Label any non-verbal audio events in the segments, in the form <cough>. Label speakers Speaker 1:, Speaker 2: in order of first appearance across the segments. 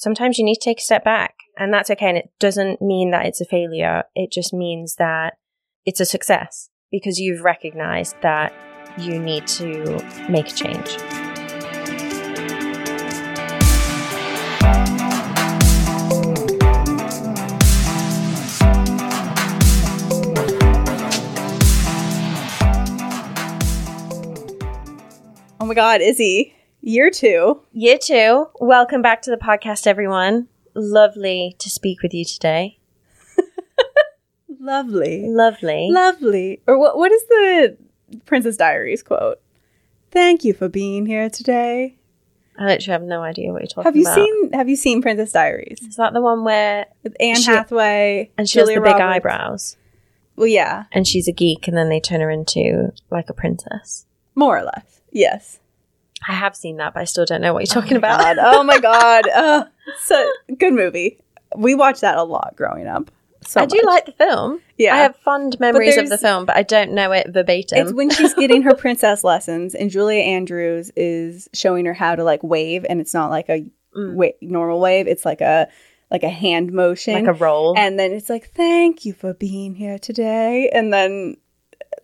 Speaker 1: sometimes you need to take a step back, and that's okay. And it doesn't mean that it's a failure. It just means that it's a success because you've recognized that you need to make a change.
Speaker 2: Oh my God, Izzy, year two.
Speaker 1: Year two, welcome back to the podcast, everyone. Lovely to speak with you today. <laughs>
Speaker 2: Lovely.
Speaker 1: Lovely.
Speaker 2: Lovely. Or what? what is the Princess Diaries quote? Thank you for being here today.
Speaker 1: I literally have no idea what you're talking
Speaker 2: Have you
Speaker 1: about.
Speaker 2: seen Have you seen Princess Diaries
Speaker 1: Is that the one where
Speaker 2: with Anne
Speaker 1: She-
Speaker 2: Hathaway
Speaker 1: and she has
Speaker 2: Julia
Speaker 1: the big eyebrows
Speaker 2: Well, yeah,
Speaker 1: and she's a geek and then they turn her into like a princess?
Speaker 2: more or less. Yes.
Speaker 1: I have seen that, but I still don't know what you're talking about.
Speaker 2: God. Oh my God. <laughs> Uh, so good movie. We watched that a lot growing up. So
Speaker 1: I do like the film.
Speaker 2: Yeah.
Speaker 1: I have fond memories of the film, but I don't know it verbatim.
Speaker 2: It's when she's getting her <laughs> princess lessons, and Julie Andrews is showing her how to like wave, and it's not like a
Speaker 1: Mm.
Speaker 2: wa- normal wave; it's like a like a hand motion,
Speaker 1: like a roll.
Speaker 2: and then it's like, "Thank you for being here today," and then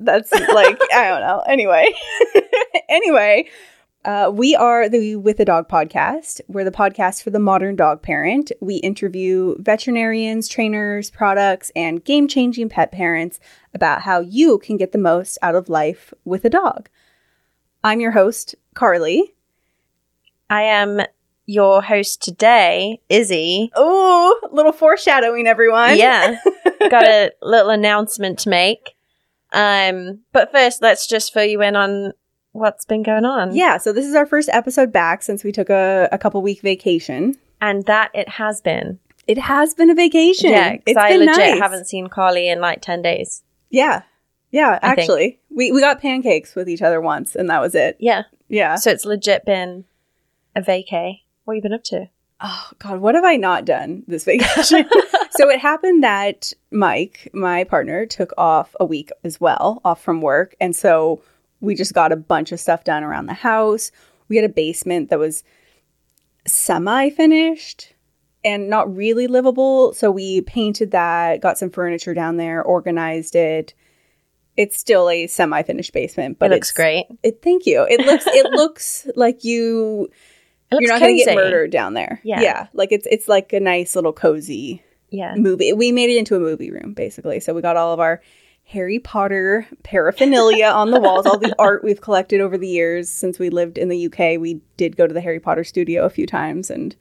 Speaker 2: that's like <laughs> I don't know. Anyway, anyway, uh, we are the With a Dog podcast. We're the podcast for the modern dog parent. We interview veterinarians, trainers, products, and game changing pet parents about how you can get the most out of life with a dog. I'm your host, Carly.
Speaker 1: I am your host today, Izzy.
Speaker 2: Oh, little foreshadowing, everyone.
Speaker 1: Yeah. <laughs> Got a little announcement to make. Um, but first, let's just fill you in on what's been going on.
Speaker 2: Yeah, so this is our first episode back since we took a, a couple week vacation.
Speaker 1: And that it has been.
Speaker 2: It has been a vacation.
Speaker 1: Yeah, because
Speaker 2: it's
Speaker 1: I
Speaker 2: been
Speaker 1: legit
Speaker 2: nice.
Speaker 1: haven't seen Carly in like 10 days.
Speaker 2: Yeah, yeah.
Speaker 1: I think.
Speaker 2: Actually, we we got pancakes with each other once, and that was it.
Speaker 1: Yeah.
Speaker 2: Yeah.
Speaker 1: So it's legit been a vacay. What have you been up to?
Speaker 2: Oh God, what have I not done this vacation? <laughs> so it happened that Mike, my partner, took off a week as well, off from work, and so we just got a bunch of stuff done around the house. We had a basement that was semi finished and not really livable, so we painted that, got some furniture down there, organized it. It's still a semi finished basement, but
Speaker 1: it looks
Speaker 2: it's-
Speaker 1: great.
Speaker 2: It, thank you. It looks it <laughs> looks like you
Speaker 1: looks
Speaker 2: you're not going to get murdered down there.
Speaker 1: Yeah.
Speaker 2: yeah, like it's it's like a nice little cozy
Speaker 1: Yeah.
Speaker 2: movie. We made it into a movie room basically. So we got all of our Harry Potter paraphernalia on the walls, all the <laughs> art we've collected over the years since we lived in the UK. We did go to the Harry Potter studio a few times and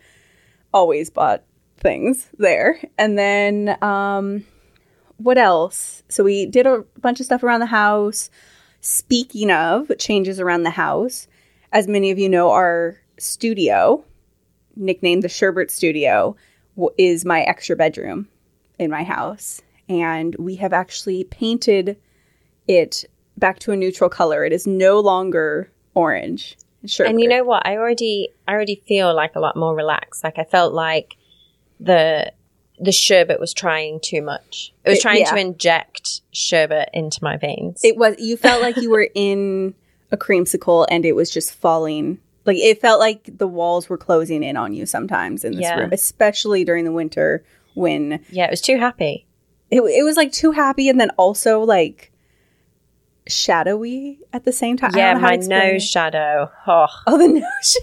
Speaker 2: always bought things there. And then um what else? So we did a bunch of stuff around the house. Speaking of changes around the house, as many of you know, our studio, nicknamed the Sherbert Studio, is my extra bedroom in my house. And we have actually painted it back to a neutral color. It is no longer orange. Sherbert.
Speaker 1: And you know what? I already I already feel like a lot more relaxed. Like I felt like the the sherbet was trying too much. It was
Speaker 2: It-
Speaker 1: trying
Speaker 2: yeah.
Speaker 1: to inject sherbet into my veins.
Speaker 2: it was, you felt like you were in a creamsicle and it was just falling. Like it felt like the walls were closing in on you sometimes in this
Speaker 1: Yeah.
Speaker 2: room, especially during the winter when
Speaker 1: yeah, it was too happy.
Speaker 2: It, it was like too happy and then also like shadowy at the same time. I
Speaker 1: yeah, my nose shadow. Oh,
Speaker 2: Oh, the <laughs> nose.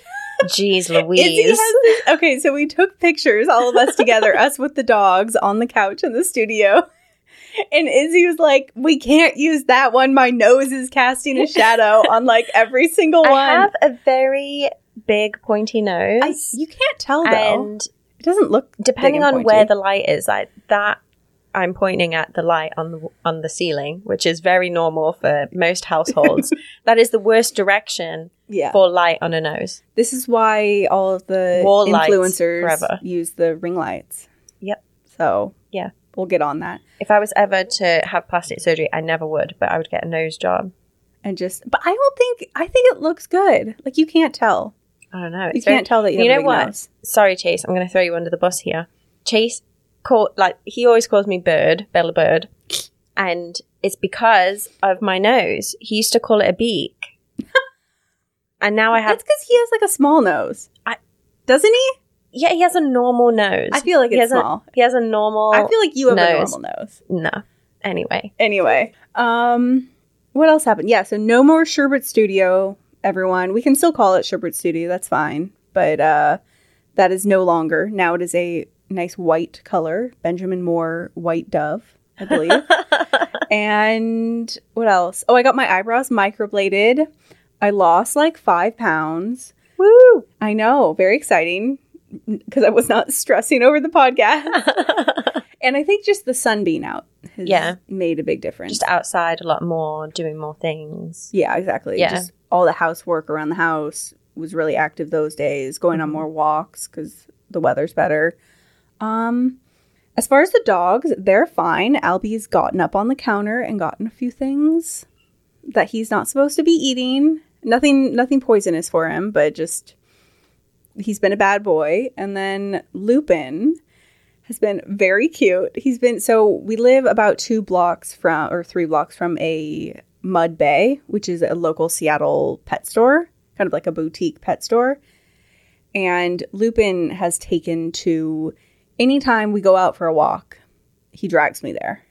Speaker 1: jeez, Louise.
Speaker 2: has okay, so we took pictures, all of us together, <laughs> us with the dogs on the couch in the studio. And Izzy was like, "We can't use that one. My nose is casting a shadow <laughs> on like every single one."
Speaker 1: I have a very big pointy nose.
Speaker 2: I- you can't tell though.
Speaker 1: and
Speaker 2: it doesn't look
Speaker 1: depending on where the light is, like that I'm pointing at the light on the on the ceiling, which is very normal for most households. <laughs> that is the worst direction
Speaker 2: yeah.
Speaker 1: for light on a nose.
Speaker 2: This is why all of the
Speaker 1: Wall
Speaker 2: influencers use the ring lights.
Speaker 1: Yep.
Speaker 2: So
Speaker 1: Yeah.
Speaker 2: we'll get on that
Speaker 1: If I was ever to have plastic surgery, I never would, but I would get a nose job.
Speaker 2: and just. But I don't think. I think it looks good. Like you can't tell.
Speaker 1: I don't know.
Speaker 2: You
Speaker 1: very-
Speaker 2: can't tell that you,
Speaker 1: you
Speaker 2: have a
Speaker 1: know what?
Speaker 2: nose.
Speaker 1: Sorry, Chase. I'm going to throw you under the bus here. Chase call like he always calls me Bird, Bella Bird, and it's because of my nose. He used to call it a beak, <laughs> and now I have
Speaker 2: That's because he has like a small nose.
Speaker 1: I-
Speaker 2: Doesn't he?
Speaker 1: Yeah, he has a normal nose.
Speaker 2: I feel like
Speaker 1: he
Speaker 2: it's
Speaker 1: has
Speaker 2: small.
Speaker 1: A, he has a normal.
Speaker 2: I feel like you have a
Speaker 1: nose.
Speaker 2: normal nose.
Speaker 1: no. Anyway,
Speaker 2: Anyway, um, what else happened? Yeah, so no more Sherbert Studio, everyone. We can still call it Sherbert Studio. That's fine, but uh, that is no longer. Now it is a nice white color, Benjamin Moore white dove, I believe. <laughs> and what else? Oh, I got my eyebrows microbladed. I lost like five pounds.
Speaker 1: woo!
Speaker 2: I know, very exciting because I was not stressing over the podcast. <laughs> and I think just the sun being out has
Speaker 1: Yeah.
Speaker 2: made a big difference.
Speaker 1: Just outside a lot more, doing more things.
Speaker 2: yeah, exactly.
Speaker 1: Yeah.
Speaker 2: Just all the housework around the house was really active those days, going on
Speaker 1: Mhm.
Speaker 2: more walks because the weather's better. Um, as far as the dogs, they're fine. Albie's gotten up on the counter and gotten a few things that he's not supposed to be eating. Nothing, nothing poisonous for him, but just he's been a bad boy. And then Lupin has been very cute. He's been so we live about two blocks from or three blocks from a Mud Bay, which is a local Seattle pet store, kind of like a boutique pet store. And Lupin has taken to anytime we go out for a walk, he drags me there.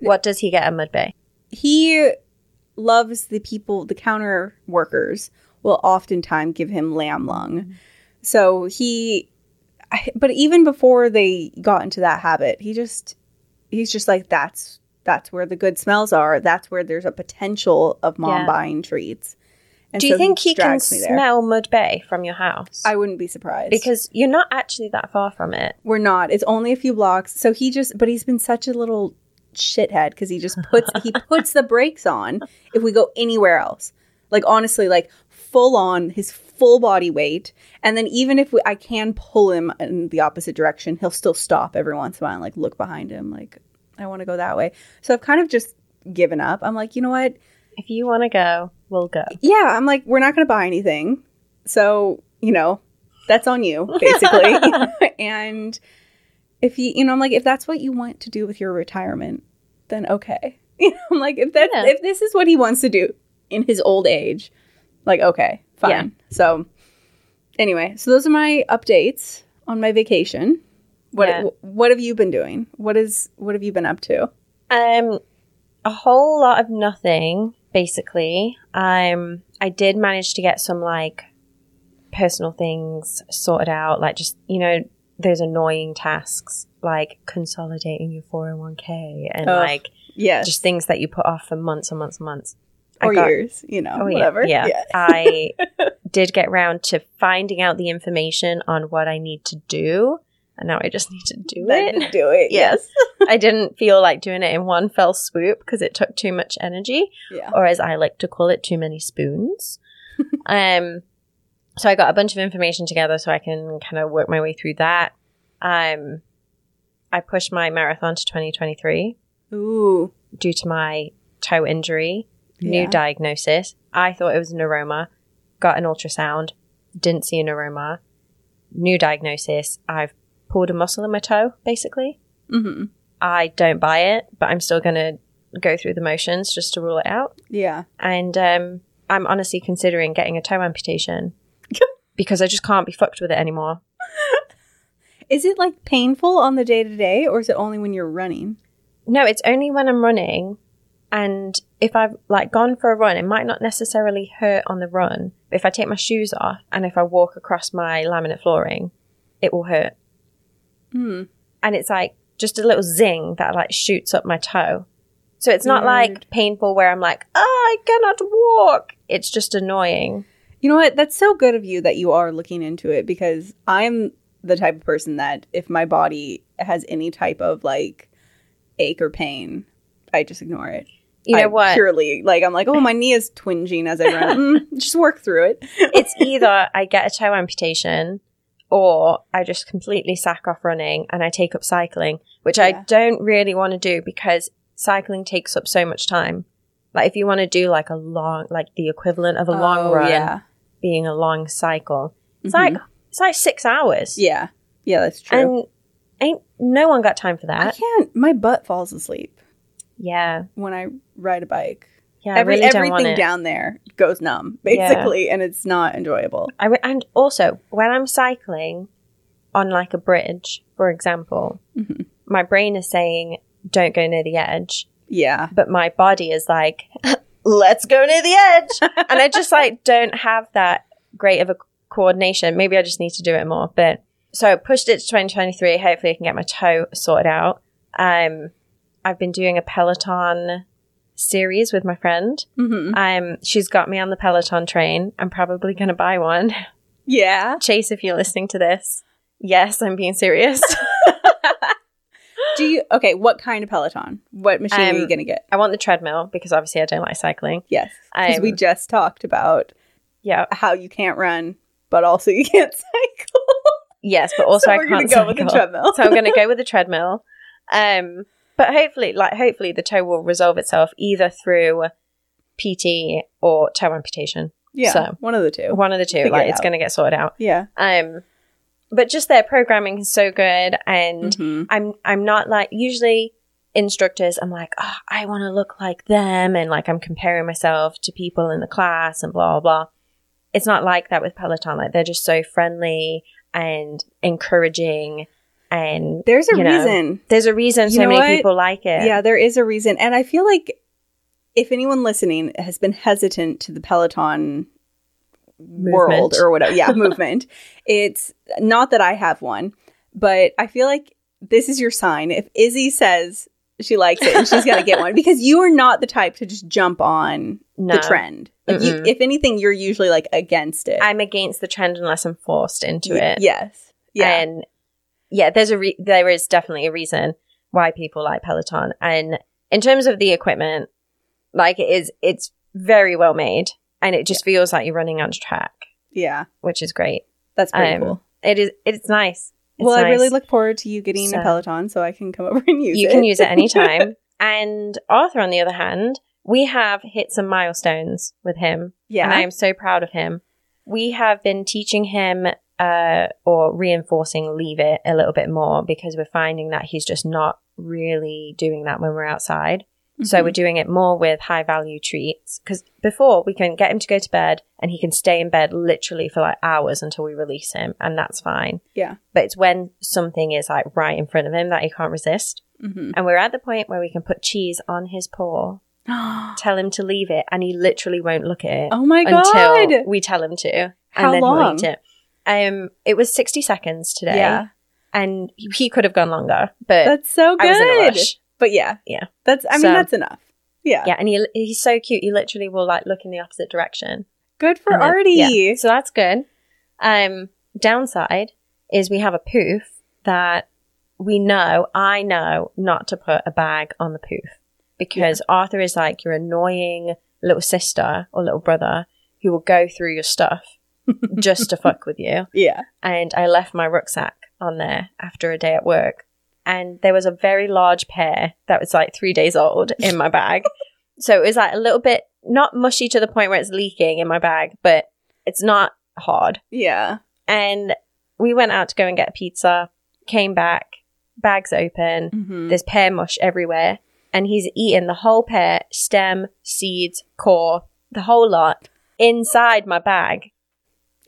Speaker 1: What does he get at Mud Bay?
Speaker 2: He loves the people, the counter workers will oftentimes give him lamb lung. So he, but even before they got into that habit, he just, he's just like, that's, that's where the good smells are. That's where there's a potential of mom
Speaker 1: Yeah.
Speaker 2: buying treats. And
Speaker 1: Do you
Speaker 2: so
Speaker 1: think he can
Speaker 2: me there.
Speaker 1: smell Mud Bay from your house?
Speaker 2: I wouldn't be surprised
Speaker 1: because you're not actually that far from it.
Speaker 2: We're not. It's only a few blocks. So he just, but he's been such a little shithead because he just puts he <laughs> puts the brakes on if we go anywhere else. Like honestly, like full on his full body weight, and then even if we, I can pull him in the opposite direction, he'll still stop every once in a while and like look behind him, like I want to go that way. So I've kind of just given up. I'm like, you know what?
Speaker 1: If you want to go, we'll go.
Speaker 2: Yeah, I'm like, we're not going to buy anything. So, you know, that's on you, basically. <laughs> <laughs> and if you, you know, I'm like, if that's what you want to do with your retirement, then okay. <laughs> You know, I'm like, if that's,
Speaker 1: Yeah.
Speaker 2: if this is what he wants to do in his old age, like, okay, fine.
Speaker 1: Yeah.
Speaker 2: So, anyway, so those are my updates on my vacation. What,
Speaker 1: Yeah.
Speaker 2: what have you been doing? What is, what have you been up to?
Speaker 1: Um, a whole lot of nothing, basically. Um, I did manage to get some like personal things sorted out, like just you know those annoying tasks like consolidating your four hundred one k and
Speaker 2: Ugh.
Speaker 1: like
Speaker 2: Yes.
Speaker 1: just things that you put off for months and months and months.
Speaker 2: Or
Speaker 1: got-
Speaker 2: years, you know,
Speaker 1: Oh, yeah,
Speaker 2: whatever.
Speaker 1: Yeah. I <laughs> did get round to finding out the information on what I need to do, and now I just need to do it.
Speaker 2: do it. <laughs>
Speaker 1: Yes. I didn't feel like doing it in one fell swoop because it took too much energy,
Speaker 2: Yeah.
Speaker 1: or as I like to call it, too many spoons. <laughs> um, so I got a bunch of information together so I can kind of work my way through that. Um, I pushed my marathon to 2023
Speaker 2: Ooh.
Speaker 1: due to my toe injury new
Speaker 2: Yeah.
Speaker 1: diagnosis. I thought it was neuroma. Got an ultrasound. Didn't see a neuroma. New diagnosis. I've pulled a muscle in my toe, basically.
Speaker 2: Mm-hmm.
Speaker 1: I don't buy it, but I'm still going to go through the motions just to rule it out.
Speaker 2: Yeah.
Speaker 1: And um, I'm honestly considering getting a toe amputation <laughs> because I just can't be fucked with it anymore. <laughs>
Speaker 2: Is it like painful on the day to day, or is it only when you're running?
Speaker 1: No, it's only when I'm running. And if I've like gone for a run, it might not necessarily hurt on the run. But if I take my shoes off and if I walk across my laminate flooring, it will hurt.
Speaker 2: Hmm.
Speaker 1: And it's like just a little zing that like shoots up my toe. So it's not
Speaker 2: Weird.
Speaker 1: like painful where I'm like, oh, I cannot walk. It's just annoying.
Speaker 2: You know what? That's so good of you that you are looking into it because I'm the type of person that if my body has any type of like ache or pain, I just ignore it.
Speaker 1: You know
Speaker 2: I
Speaker 1: what?
Speaker 2: Purely like I'm like, oh, my knee is twinging as I run. <laughs> Mm, just work through it.
Speaker 1: it's <laughs> either I get a toe amputation or I just completely sack off running and I take up cycling, which I don't really want to do because cycling takes up so much time. Like if you want to do like a long, like the equivalent of a long
Speaker 2: Oh,
Speaker 1: run
Speaker 2: Yeah.
Speaker 1: being a long cycle, it's
Speaker 2: Mhm.
Speaker 1: like it's like six hours.
Speaker 2: Yeah. Yeah, that's true.
Speaker 1: and ain't no one got time for that.
Speaker 2: I can't. My butt falls asleep
Speaker 1: Yeah,
Speaker 2: when I ride a bike.
Speaker 1: yeah.
Speaker 2: Every,
Speaker 1: really
Speaker 2: everything down there goes numb,
Speaker 1: Yeah.
Speaker 2: basically, and it's not enjoyable.
Speaker 1: I and also when I'm cycling, on like a bridge, for example,
Speaker 2: Mhm.
Speaker 1: my brain is saying, don't go near the edge.
Speaker 2: Yeah.
Speaker 1: But my body is like, <laughs> let's go near the edge. and I just like <laughs> don't have that great of a coordination. Maybe I just need to do it more. But so I pushed it to 2023. Hopefully I can get my toe sorted out. Um, I've been doing a Peloton series with my friend.
Speaker 2: hmm
Speaker 1: Um, she's got me on the Peloton train. I'm probably going to buy one.
Speaker 2: Yeah. <laughs>
Speaker 1: Chase, if you're listening to this, yes, I'm being serious. <laughs>
Speaker 2: Do you okay? What kind of Peloton? What machine are you
Speaker 1: Um,
Speaker 2: gonna get?
Speaker 1: I want the treadmill because obviously I don't like cycling.
Speaker 2: Yes, because we
Speaker 1: um,
Speaker 2: just talked about
Speaker 1: Yeah.
Speaker 2: how you can't run, but also you <laughs> can't cycle.
Speaker 1: Yes, but also
Speaker 2: so
Speaker 1: I can't
Speaker 2: gonna go with the treadmill.
Speaker 1: so I'm going to go with the treadmill. Um, but hopefully, like hopefully, the toe will resolve itself either through PT or toe amputation.
Speaker 2: yeah,
Speaker 1: so-
Speaker 2: one of the two.
Speaker 1: One of the two.
Speaker 2: Figure
Speaker 1: Like
Speaker 2: it
Speaker 1: it's going to get sorted out.
Speaker 2: Yeah.
Speaker 1: Um, but just their programming is so good, and
Speaker 2: Mhm.
Speaker 1: I'm I'm not like usually instructors. I'm like, oh, I want to look like them, and like I'm comparing myself to people in the class and blah blah. blah. It's not like that with Peloton. Like they're just so friendly and encouraging, and
Speaker 2: There's a
Speaker 1: you know,
Speaker 2: reason.
Speaker 1: there's a reason
Speaker 2: You
Speaker 1: so
Speaker 2: know
Speaker 1: many
Speaker 2: what?
Speaker 1: people like it.
Speaker 2: Yeah, there is a reason. And I feel like if anyone listening has been hesitant to the Peloton world or whatever, yeah, <laughs> movement, it's not that I have one, but I feel like this is your sign. If Izzy says she likes it and she's going to get one, because you are not the type to just jump on
Speaker 1: no,
Speaker 2: the trend. Like you, if anything, you're usually like against it.
Speaker 1: I'm against the trend unless I'm forced into
Speaker 2: Y-
Speaker 1: it.
Speaker 2: Yes. Yeah.
Speaker 1: And yeah, there's a re- there is definitely a reason why people like Peloton. And in terms of the equipment, like it is, it's very well made, and it just feels like you're running on track,
Speaker 2: yeah.
Speaker 1: which is great.
Speaker 2: That's pretty
Speaker 1: Um,
Speaker 2: cool.
Speaker 1: It is. It's nice. It's
Speaker 2: Well, I really look forward to you getting
Speaker 1: So-
Speaker 2: a Peloton so I can come over and use
Speaker 1: You
Speaker 2: it.
Speaker 1: You can use it <laughs> anytime. and Arthur, on the other hand, we have hit some milestones with him.
Speaker 2: yeah.
Speaker 1: and I am so proud of him. We have been teaching him uh, or reinforcing leave it a little bit more because we're finding that he's just not really doing that when we're outside. So
Speaker 2: Mhm.
Speaker 1: we're doing it more with high value treats because before we can get him to go to bed and he can stay in bed literally for like hours until we release him, and that's fine.
Speaker 2: Yeah.
Speaker 1: But it's when something is like right in front of him that he can't resist.
Speaker 2: Mhm.
Speaker 1: And we're at the point where we can put cheese on his paw, <gasps> tell him to leave it, and he literally won't look at it
Speaker 2: oh my god.
Speaker 1: until we tell him to, and
Speaker 2: How
Speaker 1: then he'll
Speaker 2: long?
Speaker 1: eat it. Um, it was sixty seconds today,
Speaker 2: Yeah.
Speaker 1: and he- could have gone longer, but
Speaker 2: That's so good.
Speaker 1: I was in a rush.
Speaker 2: But yeah.
Speaker 1: Yeah.
Speaker 2: That's I mean
Speaker 1: So-
Speaker 2: that's enough. Yeah.
Speaker 1: Yeah, and he he's so cute. He literally will like look in the opposite direction.
Speaker 2: Good for
Speaker 1: And then-
Speaker 2: Artie.
Speaker 1: yeah, so that's good. Um, downside is we have a poof that we know, I know, not to put a bag on the poof because Arthur is like your annoying little sister or little brother who will go through your stuff just to fuck with you. <laughs>
Speaker 2: Yeah.
Speaker 1: and I left my rucksack on there after a day at work. And there was a very large pear that was like three days old in my bag. <laughs> so it was like a little bit, not mushy to the point where it's leaking in my bag, but it's not hard.
Speaker 2: Yeah.
Speaker 1: And we went out to go and get a pizza, came back, bags open,
Speaker 2: Mhm.
Speaker 1: there's pear mush everywhere. And he's eaten the whole pear, stem, seeds, core, the whole lot inside my bag.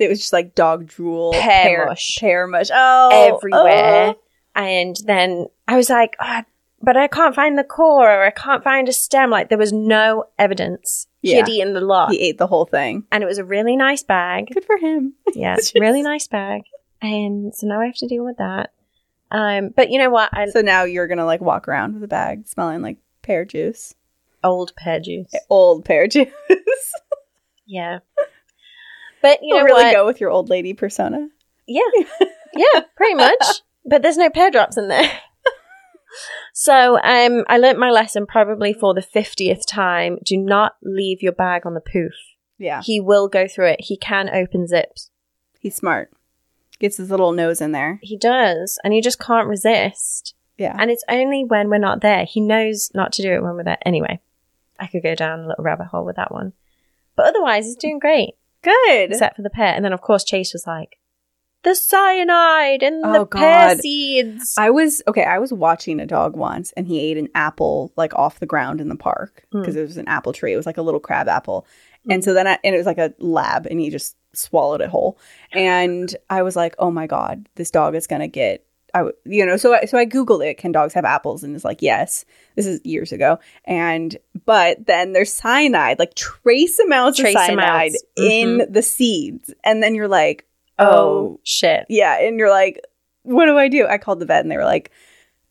Speaker 2: It was just like dog drool,
Speaker 1: Pear mush.
Speaker 2: pear mush. Oh,
Speaker 1: everywhere.
Speaker 2: oh.
Speaker 1: And then I was like, "Ah, but I can't find the core or I can't find a stem. Like there was no evidence. He had eaten the lot.
Speaker 2: He ate the whole thing.
Speaker 1: and it was a really nice bag.
Speaker 2: Good for him. <laughs>
Speaker 1: Yeah, it's a really nice bag. And so now I have to deal with that. Um, but you know what? I
Speaker 2: So now you're gonna like walk around with a bag smelling like pear juice,
Speaker 1: old pear juice.
Speaker 2: old pear <laughs> juice.
Speaker 1: Yeah. But you know
Speaker 2: really
Speaker 1: what?
Speaker 2: go with your old lady persona.
Speaker 1: Yeah. <laughs> Yeah, pretty much. But there's no pear drops in there. So um, I learnt my lesson probably for the 50th time. Do not leave your bag on the poof.
Speaker 2: Yeah,
Speaker 1: He will go through it. He can open zips.
Speaker 2: he's smart. Gets his little nose in there.
Speaker 1: He does. And you just can't resist.
Speaker 2: Yeah.
Speaker 1: And it's only when we're not there. He knows not to do it when we're there. Anyway, I could go down a little rabbit hole with that one. But otherwise, he's doing great,
Speaker 2: Good.
Speaker 1: except for the pear. And then, of course, Chase was like, the cyanide and
Speaker 2: Oh,
Speaker 1: the pear
Speaker 2: God.
Speaker 1: seeds.
Speaker 2: I was okay. I was watching a dog once, and he ate an apple like off the ground in the park
Speaker 1: Mm.
Speaker 2: because it was an apple tree. It was like a little crab apple, and so then I, and it was like a lab, and he just swallowed it whole. And I was like, oh my God, this dog is going to get, I, w- you know, so I, so I Googled it, can dogs have apples? And it's like, yes, this is years ago. And, but then there's cyanide, like trace amounts
Speaker 1: Trace
Speaker 2: of cyanide
Speaker 1: amounts.
Speaker 2: in mm-hmm. the seeds. And then you're like,
Speaker 1: oh
Speaker 2: oh,
Speaker 1: shit.
Speaker 2: yeah. And you're like, what do I do? I called the vet and they were like,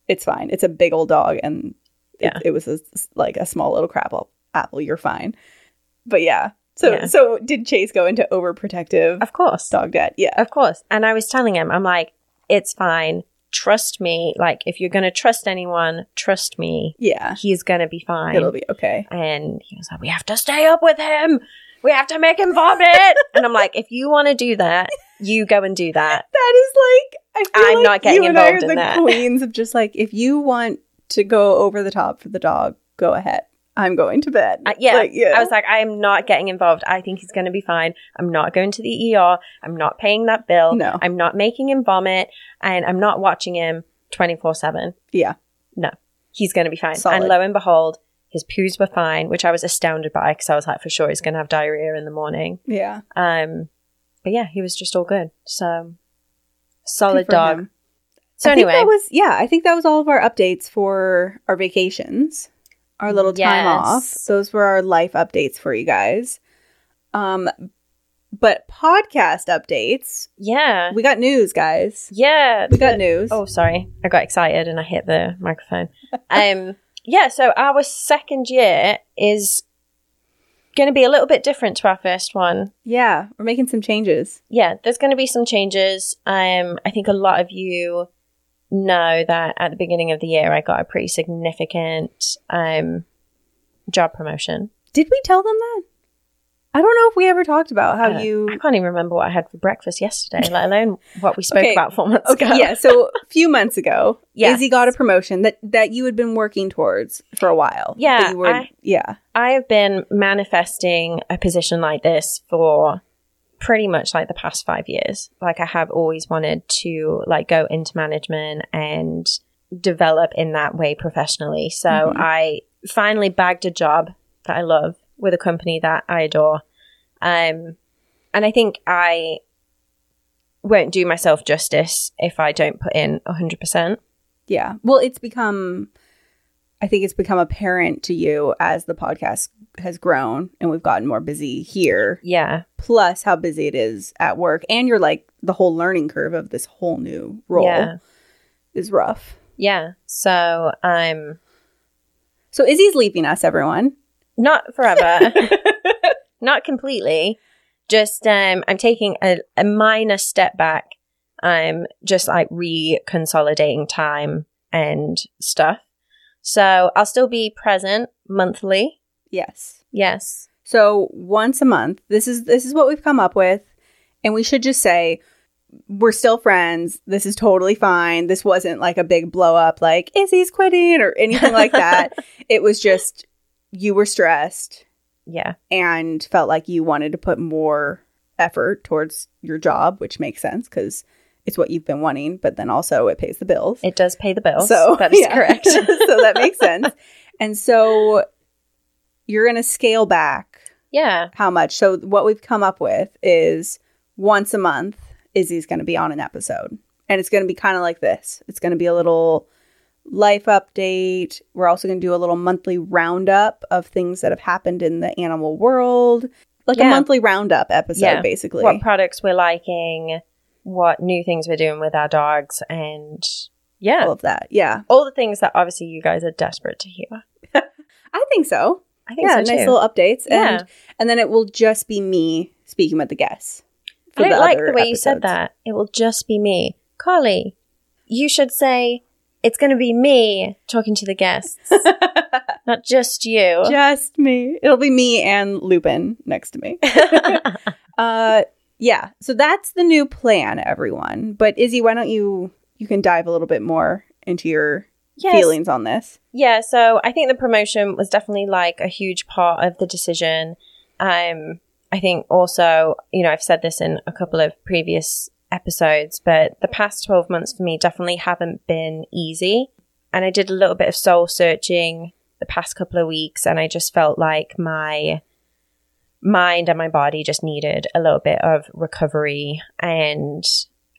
Speaker 2: it's fine. It's a big old dog. And
Speaker 1: Yeah.
Speaker 2: it, it was a, like a small little crab apple. apple. You're fine. But yeah. So,
Speaker 1: Yeah.
Speaker 2: so did Chase go into overprotective
Speaker 1: Of course.
Speaker 2: dog dad? Yeah.
Speaker 1: Of course. And I was telling him, I'm like, it's fine. Trust me. Like, if you're going to trust anyone, trust me.
Speaker 2: Yeah.
Speaker 1: He's going to be fine.
Speaker 2: It'll be okay.
Speaker 1: and he was like, we have to stay up with him. We have to make him vomit. <laughs> and I'm like, if you want to do that, you go and do that.
Speaker 2: That is like I
Speaker 1: I'm
Speaker 2: like
Speaker 1: not getting
Speaker 2: you and I
Speaker 1: involved
Speaker 2: are
Speaker 1: in
Speaker 2: the
Speaker 1: that.
Speaker 2: queens of just like if you want to go over the top for the dog, go ahead. I'm going to bed.
Speaker 1: Uh, yeah.
Speaker 2: Like, yeah.
Speaker 1: I was like, I am not getting involved. I think he's going to be fine. I'm not going to the ER. I'm not paying that bill.
Speaker 2: No.
Speaker 1: I'm not making him vomit. And I'm not watching him 24 7.
Speaker 2: yeah. No.
Speaker 1: He's going to be fine.
Speaker 2: Solid.
Speaker 1: And lo and behold, his poos were fine, which I was astounded by because I was like, for sure he's going to have diarrhea in the morning.
Speaker 2: Yeah.
Speaker 1: Um, but yeah, he was just all good. So solid dog.
Speaker 2: him.
Speaker 1: So
Speaker 2: I
Speaker 1: anyway,
Speaker 2: that was yeah, I think that was all of our updates for our vacations. Our little time off. Those were our life updates for you guys. Um but podcast updates.
Speaker 1: yeah,
Speaker 2: We got news, guys.
Speaker 1: yeah,
Speaker 2: We got
Speaker 1: the-
Speaker 2: news.
Speaker 1: Oh, sorry, I got excited and I hit the microphone. <laughs> um, yeah, so our second year is going to be a little bit different to our first one.
Speaker 2: yeah, we're making some changes.
Speaker 1: Yeah, there's going to be some changes. Um, I think a lot of you know that at the beginning of the year, I got a pretty significant um job promotion.
Speaker 2: Did we tell them that? I don't know if we ever talked about how
Speaker 1: Uh,
Speaker 2: you
Speaker 1: I can't even remember what I had for breakfast yesterday, let alone what we spoke
Speaker 2: Okay.
Speaker 1: about four months
Speaker 2: Okay,
Speaker 1: ago.
Speaker 2: yeah. So a few months ago, <laughs>
Speaker 1: Yes.
Speaker 2: Izzy got a promotion that that you had been working towards for a while.
Speaker 1: Yeah,
Speaker 2: were,
Speaker 1: I-
Speaker 2: yeah,
Speaker 1: I have been manifesting a position like this for pretty much like the past five years. Like I have always wanted to like go into management and develop in that way professionally. So
Speaker 2: Mhm.
Speaker 1: I finally bagged a job that I love with a company that I adore. Um, and I think I won't do myself justice if I don't put in a hundred percent.
Speaker 2: yeah. Well, it's become. I think it's become apparent to you as the podcast has grown and we've gotten more busy here.
Speaker 1: Yeah.
Speaker 2: Plus, how busy it is at work, and you're like the whole learning curve of this whole new role
Speaker 1: Yeah.
Speaker 2: is rough.
Speaker 1: Yeah. So um
Speaker 2: So Izzy's leaving us, everyone.
Speaker 1: not forever. <laughs> not completely. Just um I'm taking a, a minor step back. I'm just like reconsolidating time and stuff. So I'll still be present monthly.
Speaker 2: Yes.
Speaker 1: Yes.
Speaker 2: So once a month, this is this is what we've come up with, and we should just say we're still friends. This is totally fine. This wasn't like a big blow up, like Izzy's quitting or anything like that. <laughs> it was just you were stressed
Speaker 1: Yeah.
Speaker 2: and felt like you wanted to put more effort towards your job, which makes sense because it's what you've been wanting, but then also it pays the bills.
Speaker 1: It does pay the bills.
Speaker 2: So <laughs>
Speaker 1: that is
Speaker 2: yeah.
Speaker 1: correct. <laughs>
Speaker 2: so that makes sense. And so you're going to scale back
Speaker 1: yeah.
Speaker 2: how much. So what we've come up with is once a month, Izzy's going to be on an episode, and it's going to be kind of like this. It's going to be a little life update. We're also going to do a little monthly roundup of things that have happened in the animal world, like a monthly roundup episode,
Speaker 1: Yeah.
Speaker 2: basically.
Speaker 1: What products we're liking, what new things we're doing with our dogs, and yeah.
Speaker 2: All of that. Yeah,
Speaker 1: all the things that obviously you guys are desperate to hear. <laughs>
Speaker 2: I think so.
Speaker 1: I think
Speaker 2: Yeah,
Speaker 1: so
Speaker 2: nice little updates.
Speaker 1: Yeah.
Speaker 2: And and then it will just be me speaking with the guests.
Speaker 1: I don't like the way you said that. It will just be me. Carly, you should say it's going to be me talking to the guests, <laughs> not just you.
Speaker 2: Just me. It'll be me and Lupin next to me. <laughs> uh yeah. So that's the new plan, everyone. But Izzy, why don't you you can dive a little bit more into your
Speaker 1: yes.
Speaker 2: feelings on this.
Speaker 1: Yeah, so I think the promotion was definitely like a huge part of the decision. Um, I think also, you know, I've said this in a couple of previous episodes, but the past 12 months for me definitely haven't been easy. And I did a little bit of soul searching the past couple of weeks, and I just felt like my mind and my body just needed a little bit of recovery and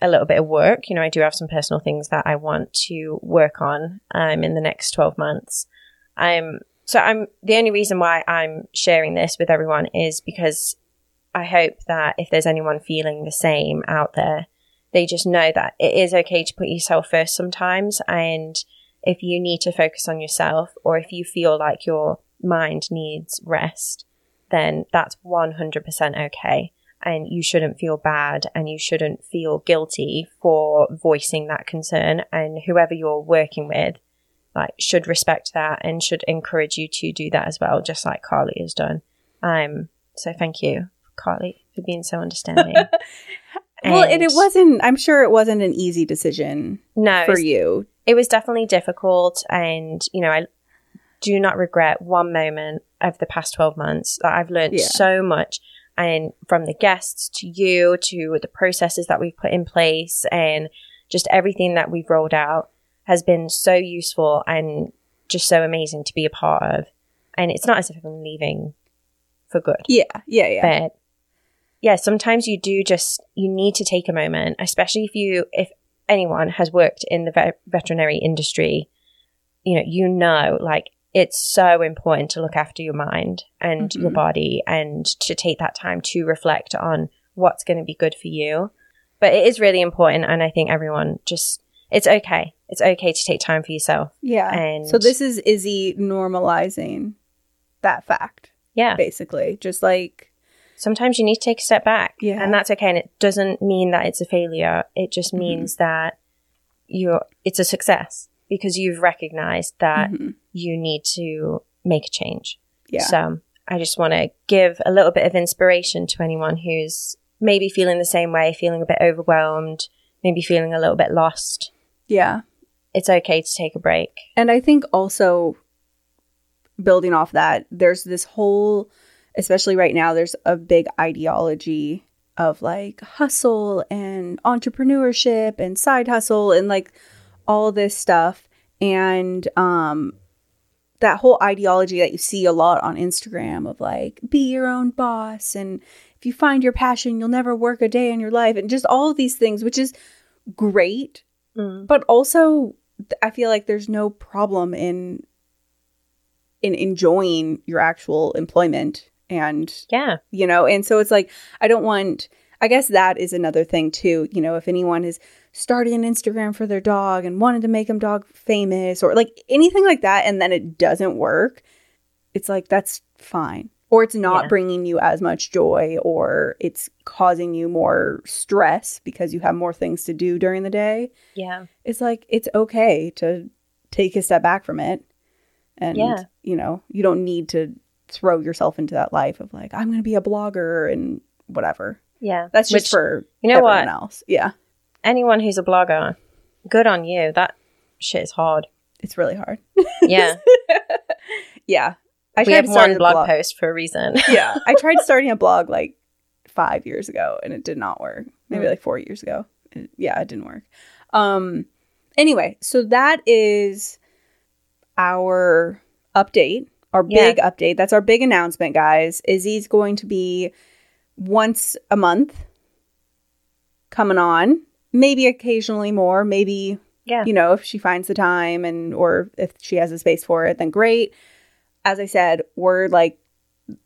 Speaker 1: a little bit of work. You know, I do have some personal things that I want to work on um, in the next 12 months. Um, so I'm the only reason why I'm sharing this with everyone is because I hope that if there's anyone feeling the same out there, they just know that it is okay to put yourself first sometimes. And if you need to focus on yourself or if you feel like your mind needs rest, then that's 100% okay. And you shouldn't feel bad and you shouldn't feel guilty for voicing that concern. And whoever you're working with, like, should respect that and should encourage you to do that as well, just like Carly has done. Um, so thank you, Carly, for being so understanding. <laughs>
Speaker 2: well, and it wasn't, I'm sure it wasn't an easy decision
Speaker 1: no,
Speaker 2: for you.
Speaker 1: It was definitely difficult. And, you know, I do not regret one moment of the past 12 months. That I've learned
Speaker 2: Yeah.
Speaker 1: so much and from the guests to you to the processes that we've put in place and just everything that we've rolled out has been so useful and just so amazing to be a part of. And it's not as if I'm leaving for good.
Speaker 2: Yeah, yeah, yeah.
Speaker 1: But yeah, sometimes you do just you need to take a moment, especially if you if anyone has worked in the vet- veterinary industry, you know, you know like it's so important to look after your mind and your
Speaker 2: Mhm.
Speaker 1: body and to take that time to reflect on what's going to be good for you. But it is really important and I think everyone just it's okay. It's okay to take time for yourself.
Speaker 2: Yeah.
Speaker 1: And-
Speaker 2: so this is Izzy normalizing that fact,
Speaker 1: Yeah.
Speaker 2: basically. Just like,
Speaker 1: sometimes you need to take a step back.
Speaker 2: Yeah.
Speaker 1: And that's okay. And it doesn't mean that it's a failure. It just
Speaker 2: Mhm.
Speaker 1: means that you're, it's a success because you've recognized that
Speaker 2: mhm,
Speaker 1: you need to make a change.
Speaker 2: yeah.
Speaker 1: So I just want to give a little bit of inspiration to anyone who's maybe feeling the same way, feeling a bit overwhelmed, maybe feeling a little bit lost.
Speaker 2: yeah.
Speaker 1: It's okay to take a break.
Speaker 2: And I think also building off that, there's this whole, especially right now, there's a big ideology of like hustle and entrepreneurship and side hustle and like all this stuff. And um that whole ideology that you see a lot on Instagram of like be your own boss and if you find your passion, you'll never work a day in your life and just all of these things, which is great
Speaker 1: Mm.
Speaker 2: but also i feel like there's no problem in in enjoying your actual employment and
Speaker 1: Yeah.
Speaker 2: you know and so it's like i don't want i guess that is another thing too you know if anyone is starting an instagram for their dog and wanted to make them dog famous or like anything like that and then it doesn't work it's like that's fine or it's not
Speaker 1: Yeah.
Speaker 2: bringing you as much joy or it's causing you more stress because you have more things to do during the day
Speaker 1: Yeah.
Speaker 2: it's like it's okay to take a step back from it and
Speaker 1: Yeah.
Speaker 2: you know you don't need to throw yourself into that life of like i'm going to be a blogger and whatever
Speaker 1: Yeah.
Speaker 2: that's just
Speaker 1: Which,
Speaker 2: for
Speaker 1: you know
Speaker 2: everyone
Speaker 1: what?
Speaker 2: else yeah
Speaker 1: Anyone who's a blogger, good on you. That shit is hard.
Speaker 2: it's really hard
Speaker 1: Yeah. <laughs>
Speaker 2: yeah i
Speaker 1: we have one
Speaker 2: a
Speaker 1: blog post for a reason. <laughs>
Speaker 2: yeah <laughs> i tried starting a blog like five years ago and it did not work maybe
Speaker 1: Mm.
Speaker 2: like four years ago It- yeah it didn't work um anyway so that is our update our
Speaker 1: Yeah.
Speaker 2: big update that's our big announcement guys izzy's going to be once a month coming on maybe occasionally more maybe
Speaker 1: Yeah.
Speaker 2: you know if she finds the time and or if she has the space for it then great as i said we're like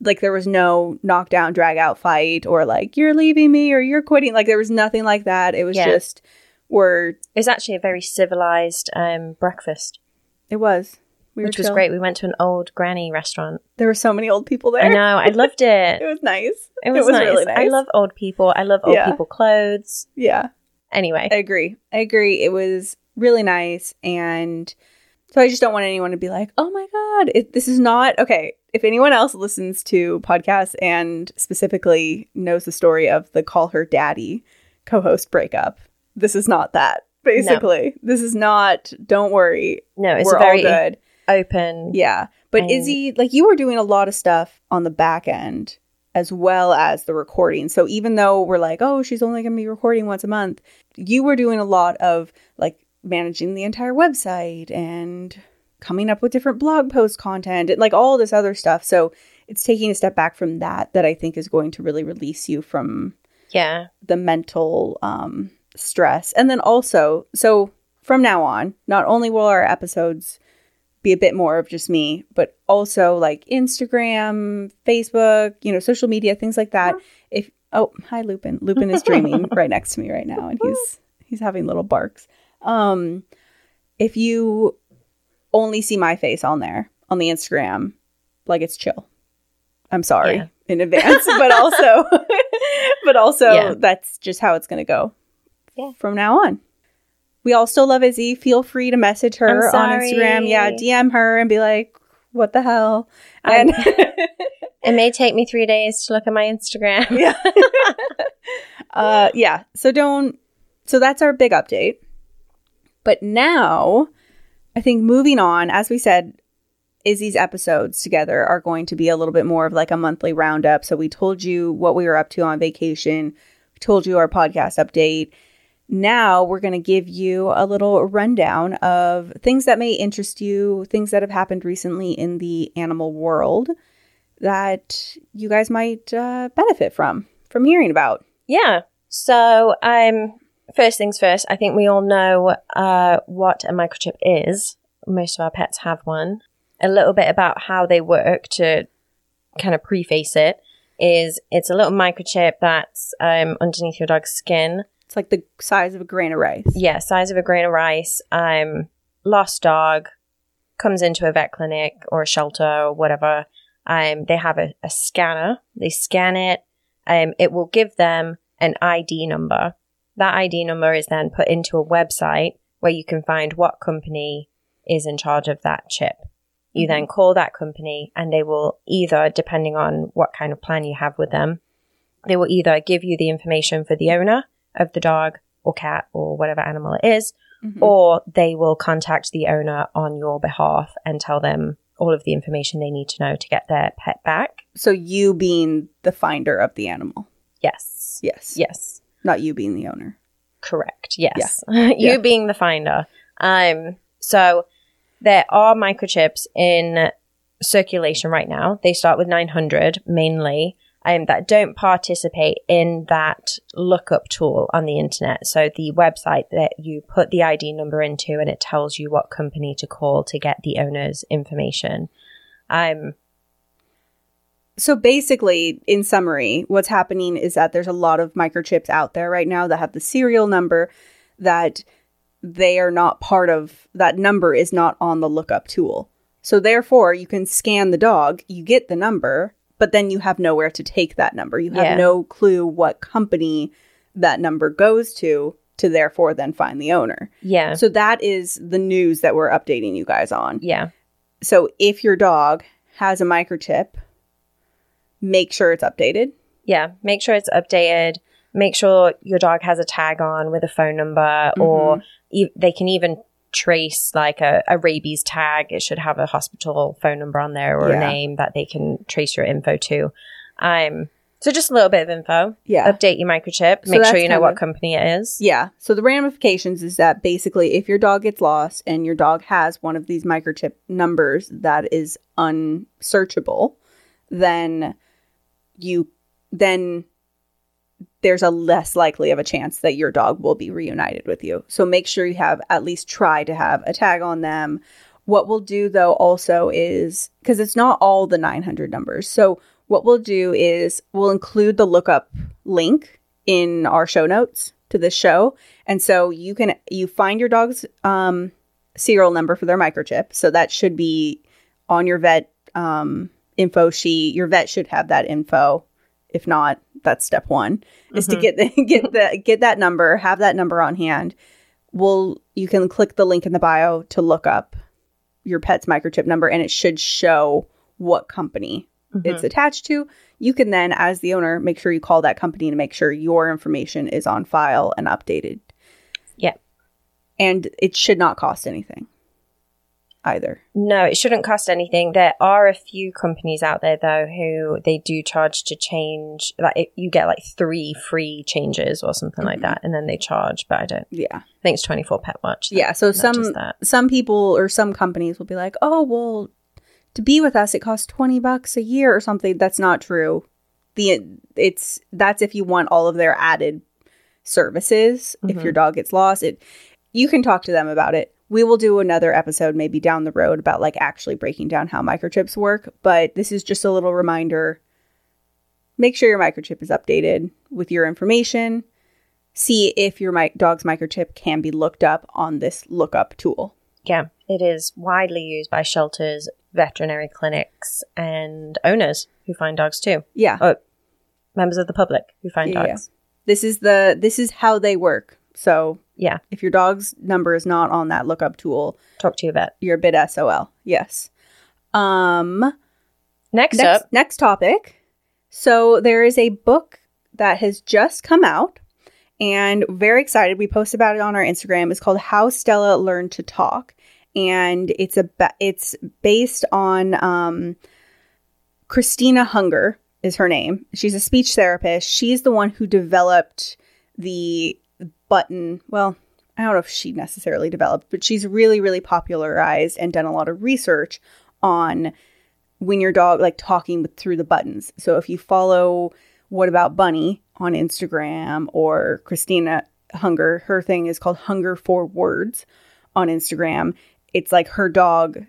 Speaker 2: like there was no knockdown drag out fight or like you're leaving me or you're quitting like there was nothing like that it was
Speaker 1: Yeah.
Speaker 2: just we're
Speaker 1: It was actually a very civilized um, breakfast,
Speaker 2: it was we
Speaker 1: which was great. We went to an old granny restaurant.
Speaker 2: there were so many old people there
Speaker 1: I know. I <laughs> loved it.
Speaker 2: it was nice
Speaker 1: It was, nice.
Speaker 2: really nice
Speaker 1: I love old people. I love old
Speaker 2: Yeah.
Speaker 1: people clothes.
Speaker 2: yeah
Speaker 1: Anyway,
Speaker 2: I agree. I agree. It was really nice. And so I just don't want anyone to be like, oh my God, it, this is not okay. If anyone else listens to podcasts and specifically knows the story of the Call Her Daddy co host breakup, this is not that. Basically, this is not, don't worry.
Speaker 1: no, it's
Speaker 2: we're
Speaker 1: very
Speaker 2: all good.
Speaker 1: open.
Speaker 2: Yeah. But Izzy, like you were doing a lot of stuff on the back end as well as the recording. So even though we're like, oh, she's only going to be recording once a month, you were doing a lot of like managing the entire website and coming up with different blog post content and like all this other stuff. So it's taking a step back from that that I think is going to really release you from
Speaker 1: Yeah.
Speaker 2: the mental um, stress. And then also, so from now on, not only will our episodes be a bit more of just me, but also like Instagram, Facebook, you know, social media, things like that. If oh, hi Lupin. Lupin is dreaming <laughs> right next to me right now and he's he's having little barks. Um if you only see my face on there on the Instagram, like it's chill. I'm sorry
Speaker 1: Yeah.
Speaker 2: in advance, <laughs> but also <laughs> but also
Speaker 1: Yeah.
Speaker 2: that's just how it's going to go
Speaker 1: Yeah.
Speaker 2: from now on. We all still love Izzy. Feel free to message her on Instagram. Yeah. DM her and be like, "What the hell?" And <laughs>
Speaker 1: It may take me three days to look at my Instagram.
Speaker 2: yeah, <laughs> uh, yeah. So don't. So that's our big update. But now, I think moving on, as we said, Izzy's episodes together are going to be a little bit more of like a monthly roundup. So we told you what we were up to on vacation. We told you our podcast update. Now we're going to give you a little rundown of things that may interest you, things that have happened recently in the animal world that you guys might uh, benefit from from hearing about.
Speaker 1: Yeah. So, um, first things first, I think we all know uh, what a microchip is. Most of our pets have one. A little bit about how they work to kind of preface it is it's a little microchip that's um, underneath your dog's skin.
Speaker 2: Like the size of a grain of rice.
Speaker 1: Yeah, size of a grain of rice. Um, lost dog comes into a vet clinic or a shelter or whatever. Um, they have a, a scanner. They scan it. Um, it will give them an ID number. That ID number is then put into a website where you can find what company is in charge of that chip. You then call that company and they will either, depending on what kind of plan you have with them, they will either give you the information for the owner of the dog or cat or whatever animal it is,
Speaker 2: Mhm.
Speaker 1: or they will contact the owner on your behalf and tell them all of the information they need to know to get their pet back.
Speaker 2: So you being the finder of the animal.
Speaker 1: Yes.
Speaker 2: Yes.
Speaker 1: Yes.
Speaker 2: Not you being the owner.
Speaker 1: Correct. Yes. <laughs> you
Speaker 2: Yeah.
Speaker 1: being the finder. Um, so there are microchips in circulation right now. They start with 900 mainly. Um, that don't participate in that lookup tool on the internet. So the website that you put the ID number into and it tells you what company to call to get the owner's information. Um,
Speaker 2: So basically, in summary, what's happening is that there's a lot of microchips out there right now that have the serial number that they are not part of, that number is not on the lookup tool. So therefore, you can scan the dog, you get the number, but then you have nowhere to take that number. You have
Speaker 1: Yeah.
Speaker 2: no clue what company that number goes to to therefore then find the owner.
Speaker 1: yeah.
Speaker 2: So that is the news that we're updating you guys on.
Speaker 1: yeah.
Speaker 2: So if your dog has a microchip, make sure it's updated.
Speaker 1: Yeah, make sure it's updated. Make sure your dog has a tag on with a phone number, or mm-hmm. e- they can even trace like a, a rabies tag. It should have a hospital phone number on there or
Speaker 2: Yeah.
Speaker 1: a name that they can trace your info to. Um, so just a little bit of info.
Speaker 2: Yeah.
Speaker 1: Update your microchip.
Speaker 2: So
Speaker 1: Make sure you know what
Speaker 2: of-
Speaker 1: company it is.
Speaker 2: Yeah. So the ramifications is that basically if your dog gets lost and your dog has one of these microchip numbers that is unsearchable, then you then there's a less likely of a chance that your dog will be reunited with you. So make sure you have at least try to have a tag on them. What we'll do though also is because it's not all the 900 numbers. So what we'll do is we'll include the lookup link in our show notes to this show. And so you can you find your dog's um serial number for their microchip. So that should be on your vet um info sheet. Your vet should have that info. If not, that's step 1 is to
Speaker 1: Mhm.
Speaker 2: get the <laughs> get the get that number, have that number on hand. We'll you can click the link in the bio to look up your pet's microchip number and it should show what company it's
Speaker 1: Mhm.
Speaker 2: attached to. You can then, as the owner, make sure you call that company to make sure your information is on file and updated.
Speaker 1: Yeah.
Speaker 2: And it should not cost anything either.
Speaker 1: No, it shouldn't cost anything. There are a few companies out there though who they do charge to change. Like it, you get like three free changes or something like
Speaker 2: Mhm.
Speaker 1: that, and then they charge. But I don't
Speaker 2: Yeah.
Speaker 1: I think it's twenty four pet watch.
Speaker 2: Yeah. So some
Speaker 1: that.
Speaker 2: some people or some companies will be like, oh well, to be with us, it costs 20 bucks a year or something. That's not true. The it's that's if you want all of their added services. If
Speaker 1: Mhm.
Speaker 2: your dog gets lost, it you can talk to them about it. We will do another episode maybe down the road about like actually breaking down how microchips work, but this is just a little reminder. Make sure your microchip is updated with your information. See if your mi- dog's microchip can be looked up on this lookup tool.
Speaker 1: Yeah, it is widely used by shelters, veterinary clinics, and owners who find dogs too.
Speaker 2: Yeah.
Speaker 1: Oh, members of the public who find
Speaker 2: Yeah,
Speaker 1: dogs.
Speaker 2: This is the this is how they work. So
Speaker 1: Yeah,
Speaker 2: if your dog's number is not on that lookup tool,
Speaker 1: talk to your vet.
Speaker 2: you're a bit SOL. Yes. Um
Speaker 1: Next,
Speaker 2: next,
Speaker 1: up,
Speaker 2: next topic. So there is a book that has just come out and very excited. We posted about it on our Instagram. It's called How Stella Learned to Talk and it's a ba- it's based on um Christina Hunger is her name. She's a speech therapist. She's the one who developed the button. Well, I don't know if she necessarily developed, but she's really, really popularized and done a lot of research on when your dog like talking with, through the buttons. So if you follow What About Bunny on Instagram or Christina Hunger, her thing is called Hunger for Words on Instagram. It's like her dog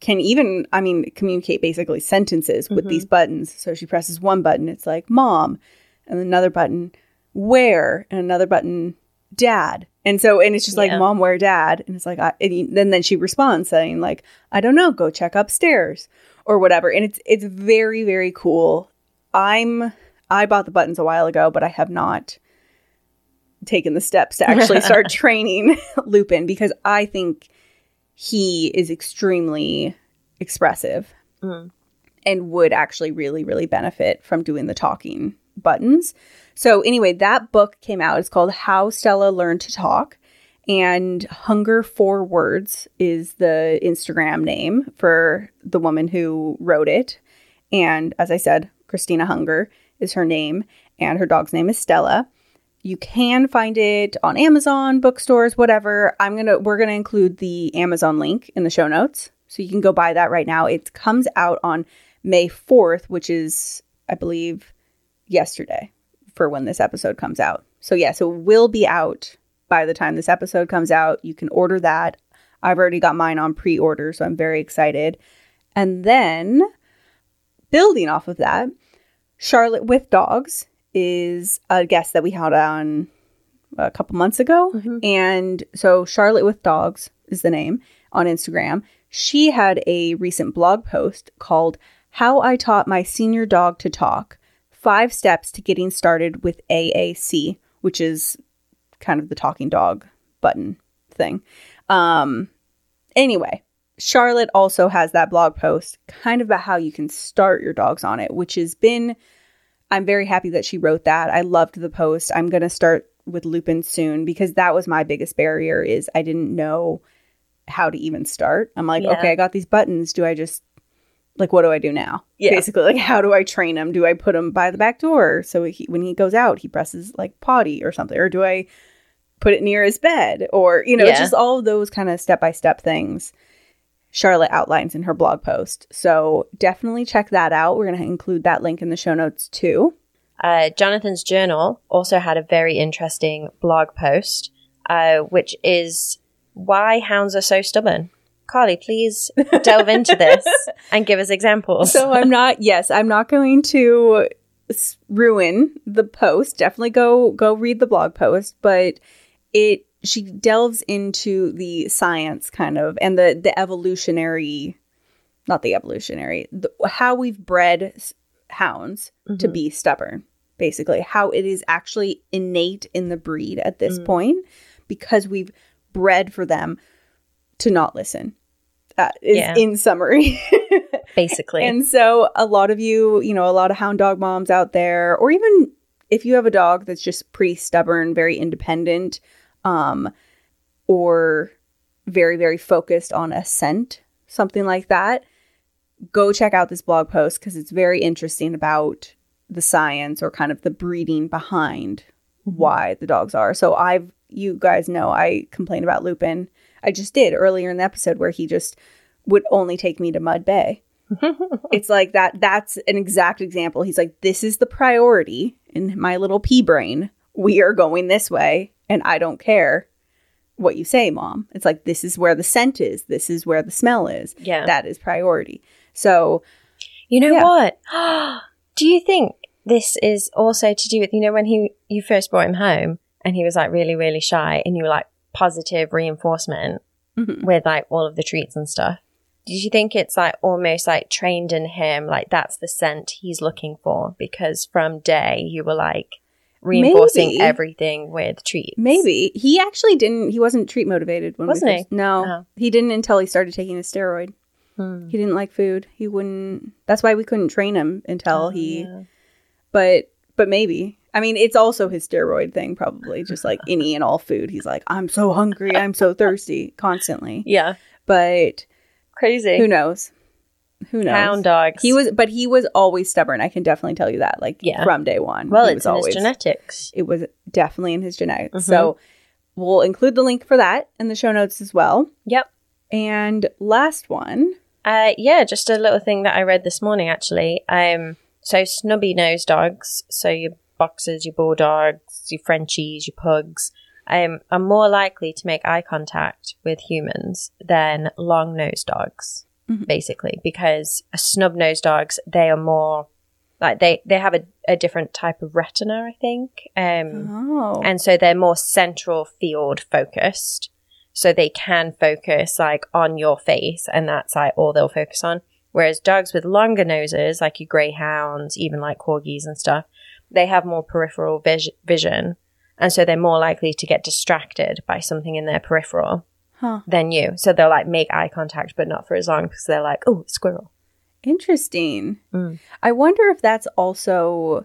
Speaker 2: can even, I mean, communicate basically sentences with
Speaker 1: Mhm.
Speaker 2: these buttons. So she presses one button, it's like mom, and another button, where, and another button, dad. And so, and it's just like
Speaker 1: Yeah.
Speaker 2: mom, where, dad. And it's like, I, and then, then she responds saying like, I don't know, go check upstairs or whatever. And it's, it's very, very cool. I'm, I bought the buttons a while ago, but I have not taken the steps to actually start <laughs> training <laughs> Lupin because I think he is extremely expressive
Speaker 1: Mm.
Speaker 2: and would actually really, really benefit from doing the talking buttons. So, anyway, that book came out. It's called How Stella Learned to Talk. And Hunger for Words is the Instagram name for the woman who wrote it. And as I said, Christina Hunger is her name, and her dog's name is Stella. You can find it on Amazon, bookstores, whatever. I'm gonna we're gonna include the Amazon link in the show notes. So you can go buy that right now. It comes out on May 4th, which is, I believe, yesterday for when this episode comes out. So, yeah, so it will be out by the time this episode comes out. You can order that. I've already got mine on pre order, so I'm very excited. And then, building off of that, Charlotte with Dogs is a guest that we had on a couple months ago.
Speaker 1: Mhm.
Speaker 2: And so, Charlotte with Dogs is the name on Instagram. She had a recent blog post called How I Taught My Senior Dog to Talk Five Steps to Getting Started with AAC, which is kind of the talking dog button thing. Um, anyway, Charlotte also has that blog post kind of about how you can start your dogs on it, which has been, I'm very happy that she wrote that. I loved the post. I'm going to start with Lupin soon because that was my biggest barrier is I didn't know how to even start. I'm like,
Speaker 1: Yeah.
Speaker 2: okay, I got these buttons. Do I just like what do I do now?
Speaker 1: Yeah.
Speaker 2: Basically, like how do I train him? Do I put him by the back door so he, when he goes out, he presses like potty or something, or do I put it near his bed, or you know,
Speaker 1: Yeah.
Speaker 2: just all of those kind of step by step things. Charlotte outlines in her blog post. So definitely check that out. We're going to include that link in the show notes too.
Speaker 1: Uh, Jonathan's journal also had a very interesting blog post, uh, which is why hounds are so stubborn. Carly, please delve into this <laughs> and give us examples.
Speaker 2: So I'm not. Yes, I'm not going to ruin the post. Definitely go go read the blog post, but it she delves into the science kind of and the the evolutionary, not the evolutionary, the, how we've bred hounds to
Speaker 1: Mhm.
Speaker 2: be stubborn. Basically, how it is actually innate in the breed at this
Speaker 1: Mm.
Speaker 2: point because we've bred for them to not listen. That is
Speaker 1: Yeah.
Speaker 2: in summary. <laughs>
Speaker 1: basically.
Speaker 2: And so a lot of you, you know, a lot of hound dog moms out there, or even if you have a dog that's just pretty stubborn, very independent, um, or very, very focused on a scent, something like that, go check out this blog post because it's very interesting about the science or kind of the breeding behind why the dogs are. So I've you guys know I complain about Lupin. I just did earlier in the episode where he just would only take me to Mud Bay <laughs> it's like that that's an exact example. He's like, this is the priority in my little pea brain. We are going this way, and I don't care what you say, mom. It's like this is where the scent is, this is where the smell is.
Speaker 1: yeah.
Speaker 2: That is priority. So
Speaker 1: You know
Speaker 2: Yeah.
Speaker 1: what? <gasps> Do you think this is also to do with you know when he you first brought him home and he was like really really shy and you were like positive reinforcement
Speaker 2: mhm.
Speaker 1: with like all of the treats and stuff? Did you think it's like almost like trained in him like that's the scent he's looking for because from day you were like reinforcing
Speaker 2: Maybe.
Speaker 1: everything with treats?
Speaker 2: maybe he actually didn't. He wasn't treat motivated when
Speaker 1: Wasn't
Speaker 2: we
Speaker 1: he?
Speaker 2: No,
Speaker 1: Oh.
Speaker 2: he didn't until he started taking a steroid.
Speaker 1: Hmm.
Speaker 2: He didn't like food. He wouldn't. That's why we couldn't train him until
Speaker 1: Oh,
Speaker 2: he.
Speaker 1: yeah.
Speaker 2: But but maybe. I mean, it's also his steroid thing, probably. Just like any and all food, he's like, I'm so hungry, I'm so thirsty, constantly.
Speaker 1: Yeah.
Speaker 2: But
Speaker 1: Crazy.
Speaker 2: who knows? Who knows?
Speaker 1: Hound dogs.
Speaker 2: He was, but he was always stubborn. I can definitely tell you that. Like
Speaker 1: Yeah.
Speaker 2: from day one.
Speaker 1: well, it's
Speaker 2: was
Speaker 1: in his genetics.
Speaker 2: It was definitely in his genetics.
Speaker 1: Mhm.
Speaker 2: So we'll include the link for that in the show notes as well.
Speaker 1: Yep.
Speaker 2: And last one.
Speaker 1: Uh, yeah, just a little thing that I read this morning actually. Um, so snubby nose dogs, so your boxers, your bulldogs, your Frenchies, your pugs, um, are more likely to make eye contact with humans than long nosed dogs,
Speaker 2: Mhm.
Speaker 1: basically, because snub nosed dogs they are more like they they have a, a different type of retina, I think. Um,
Speaker 2: Oh.
Speaker 1: and so they're more central field focused so they can focus like on your face and that's like all they'll focus on whereas dogs with longer noses like your greyhounds even like corgis and stuff they have more peripheral vis- vision and so they're more likely to get distracted by something in their peripheral
Speaker 2: Huh.
Speaker 1: than you so they'll like make eye contact but not for as long because they're like oh squirrel
Speaker 2: Interesting.
Speaker 1: Mm.
Speaker 2: I wonder if that's also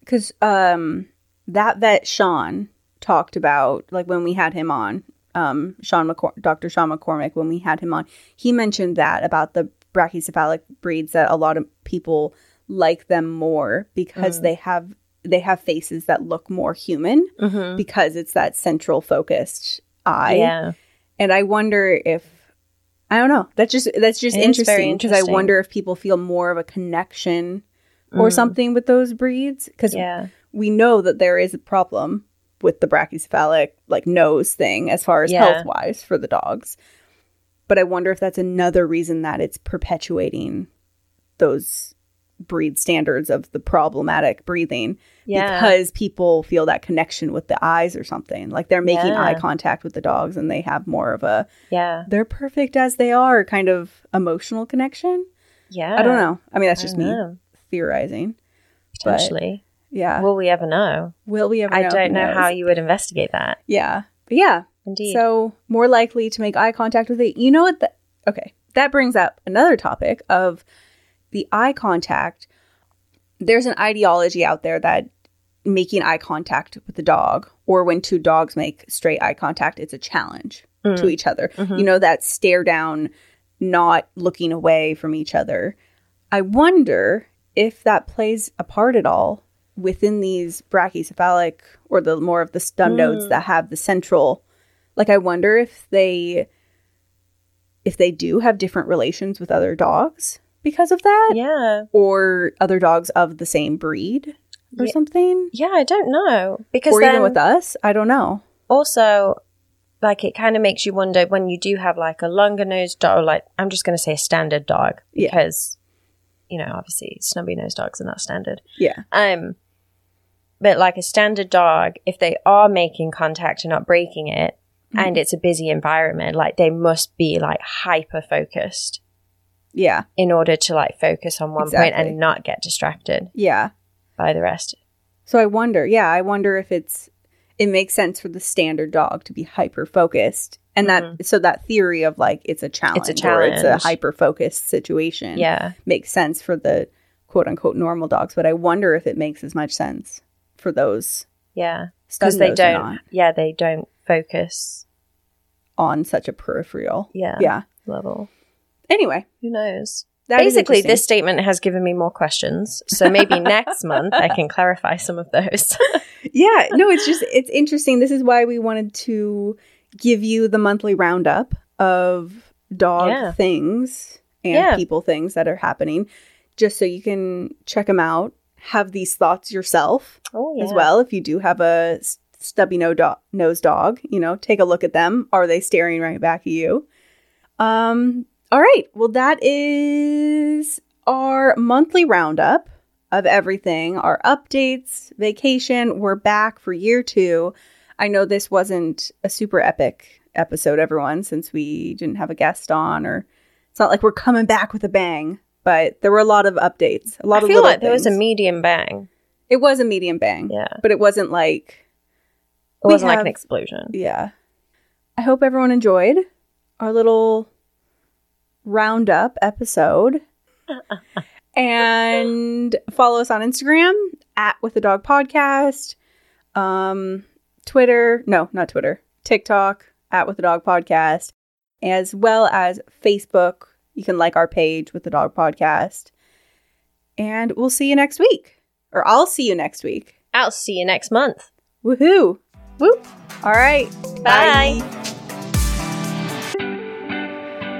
Speaker 2: because um, that vet Sean talked about, like when we had him on, um, Sean McCor- Dr. Sean McCormick, when we had him on, he mentioned that about the brachycephalic breeds that a lot of people like them more because
Speaker 1: Mm.
Speaker 2: they have they have faces that look more human
Speaker 1: mm-hmm.
Speaker 2: because it's that central focused eye.
Speaker 1: yeah
Speaker 2: And I wonder if I don't know. That's just that's just
Speaker 1: It
Speaker 2: interesting because I wonder if people feel more of a connection or
Speaker 1: Mm.
Speaker 2: something with those breeds because
Speaker 1: yeah
Speaker 2: we know that there is a problem with the brachycephalic like nose thing as far as
Speaker 1: Yeah.
Speaker 2: health wise for the dogs. But I wonder if that's another reason that it's perpetuating those breed standards of the problematic breathing
Speaker 1: yeah
Speaker 2: because people feel that connection with the eyes or something. Like they're making
Speaker 1: Yeah.
Speaker 2: eye contact with the dogs and they have more of a
Speaker 1: yeah
Speaker 2: they're perfect as they are kind of emotional connection.
Speaker 1: yeah
Speaker 2: I don't know. I mean, that's just me
Speaker 1: know.
Speaker 2: theorizing.
Speaker 1: potentially
Speaker 2: Yeah.
Speaker 1: will we ever know
Speaker 2: Will we ever
Speaker 1: I
Speaker 2: know?
Speaker 1: don't know how you would investigate that.
Speaker 2: Yeah. But yeah.
Speaker 1: Indeed.
Speaker 2: So more likely to make eye contact with it. You know what? The, okay. That brings up another topic of the eye contact. There's an ideology out there that making eye contact with the dog or when two dogs make straight eye contact, it's a challenge
Speaker 1: Mm.
Speaker 2: to each other.
Speaker 1: Mhm.
Speaker 2: You know, that stare down, not looking away from each other. I wonder if that plays a part at all within these brachycephalic or the more of the stub
Speaker 1: Mm.
Speaker 2: nodes that have the central. Like, I wonder if they if they do have different relations with other dogs because of that,
Speaker 1: yeah.
Speaker 2: or other dogs of the same breed or
Speaker 1: Yeah.
Speaker 2: something,
Speaker 1: Yeah, I don't know. Because
Speaker 2: or
Speaker 1: then
Speaker 2: even with us. I don't know.
Speaker 1: also like it kind of makes you wonder when you do have like a longer nosed dog or like I'm just gonna say a standard dog
Speaker 2: Yeah.
Speaker 1: because you know, obviously snubby nosed dogs are not standard.
Speaker 2: Yeah,
Speaker 1: Um but like a standard dog, if they are making contact and not breaking it,
Speaker 2: Mm-hmm.
Speaker 1: and it's a busy environment, like they must be like hyper focused
Speaker 2: yeah,
Speaker 1: in order to like focus on one
Speaker 2: Exactly.
Speaker 1: and not get distracted
Speaker 2: yeah.
Speaker 1: by the rest.
Speaker 2: So I wonder, yeah, I wonder if it's it makes sense for the standard dog to be hyper focused, and that so that theory of like it's a challenge, it's a
Speaker 1: Mm-hmm. challenge.
Speaker 2: hyper focused situation,
Speaker 1: Yeah.
Speaker 2: makes sense for the quote unquote normal dogs. But I wonder if it makes as much sense for those
Speaker 1: Yeah. Because they don't yeah, they don't focus
Speaker 2: on such a peripheral,
Speaker 1: yeah,
Speaker 2: yeah.
Speaker 1: level.
Speaker 2: Anyway,
Speaker 1: Who knows?
Speaker 2: that
Speaker 1: Basically, this statement has given me more questions. So maybe <laughs> next month I can clarify some of those. <laughs>
Speaker 2: yeah, no, it's just it's interesting. This is why we wanted to give you the monthly roundup of dog
Speaker 1: Yeah.
Speaker 2: things and
Speaker 1: Yeah.
Speaker 2: people things that are happening, just so you can check them out. Have these thoughts yourself
Speaker 1: Oh,
Speaker 2: as well. If you do have a stubby no do- nose dog, you know, take a look at them. Are they staring right back at you? Um. All right. Well, that is our monthly roundup of everything. Our updates, vacation. We're back for year two. I know this wasn't a super epic episode, everyone, since we didn't have a guest on, or it's not like we're coming back with a bang. But there were a lot of updates. A lot
Speaker 1: I
Speaker 2: of
Speaker 1: feel
Speaker 2: little
Speaker 1: like there was a medium bang.
Speaker 2: It was a medium bang.
Speaker 1: Yeah.
Speaker 2: But it wasn't like
Speaker 1: It wasn't like an explosion.
Speaker 2: yeah. I hope everyone enjoyed our little roundup episode. <laughs> and follow us on Instagram at with the dog podcast. Um Twitter, no, not Twitter. TikTok at with the dog podcast, as well as Facebook. You can like our page with the dog podcast. And we'll see you next week. Or I'll see you next week.
Speaker 1: I'll see you next month.
Speaker 2: Woohoo!
Speaker 1: Woo.
Speaker 2: All right.
Speaker 1: Bye.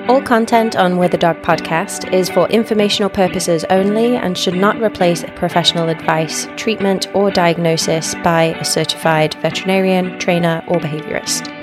Speaker 1: All content on With Dog podcast is for informational purposes only and should not replace professional advice, treatment, or diagnosis by a certified veterinarian, trainer, or behaviorist.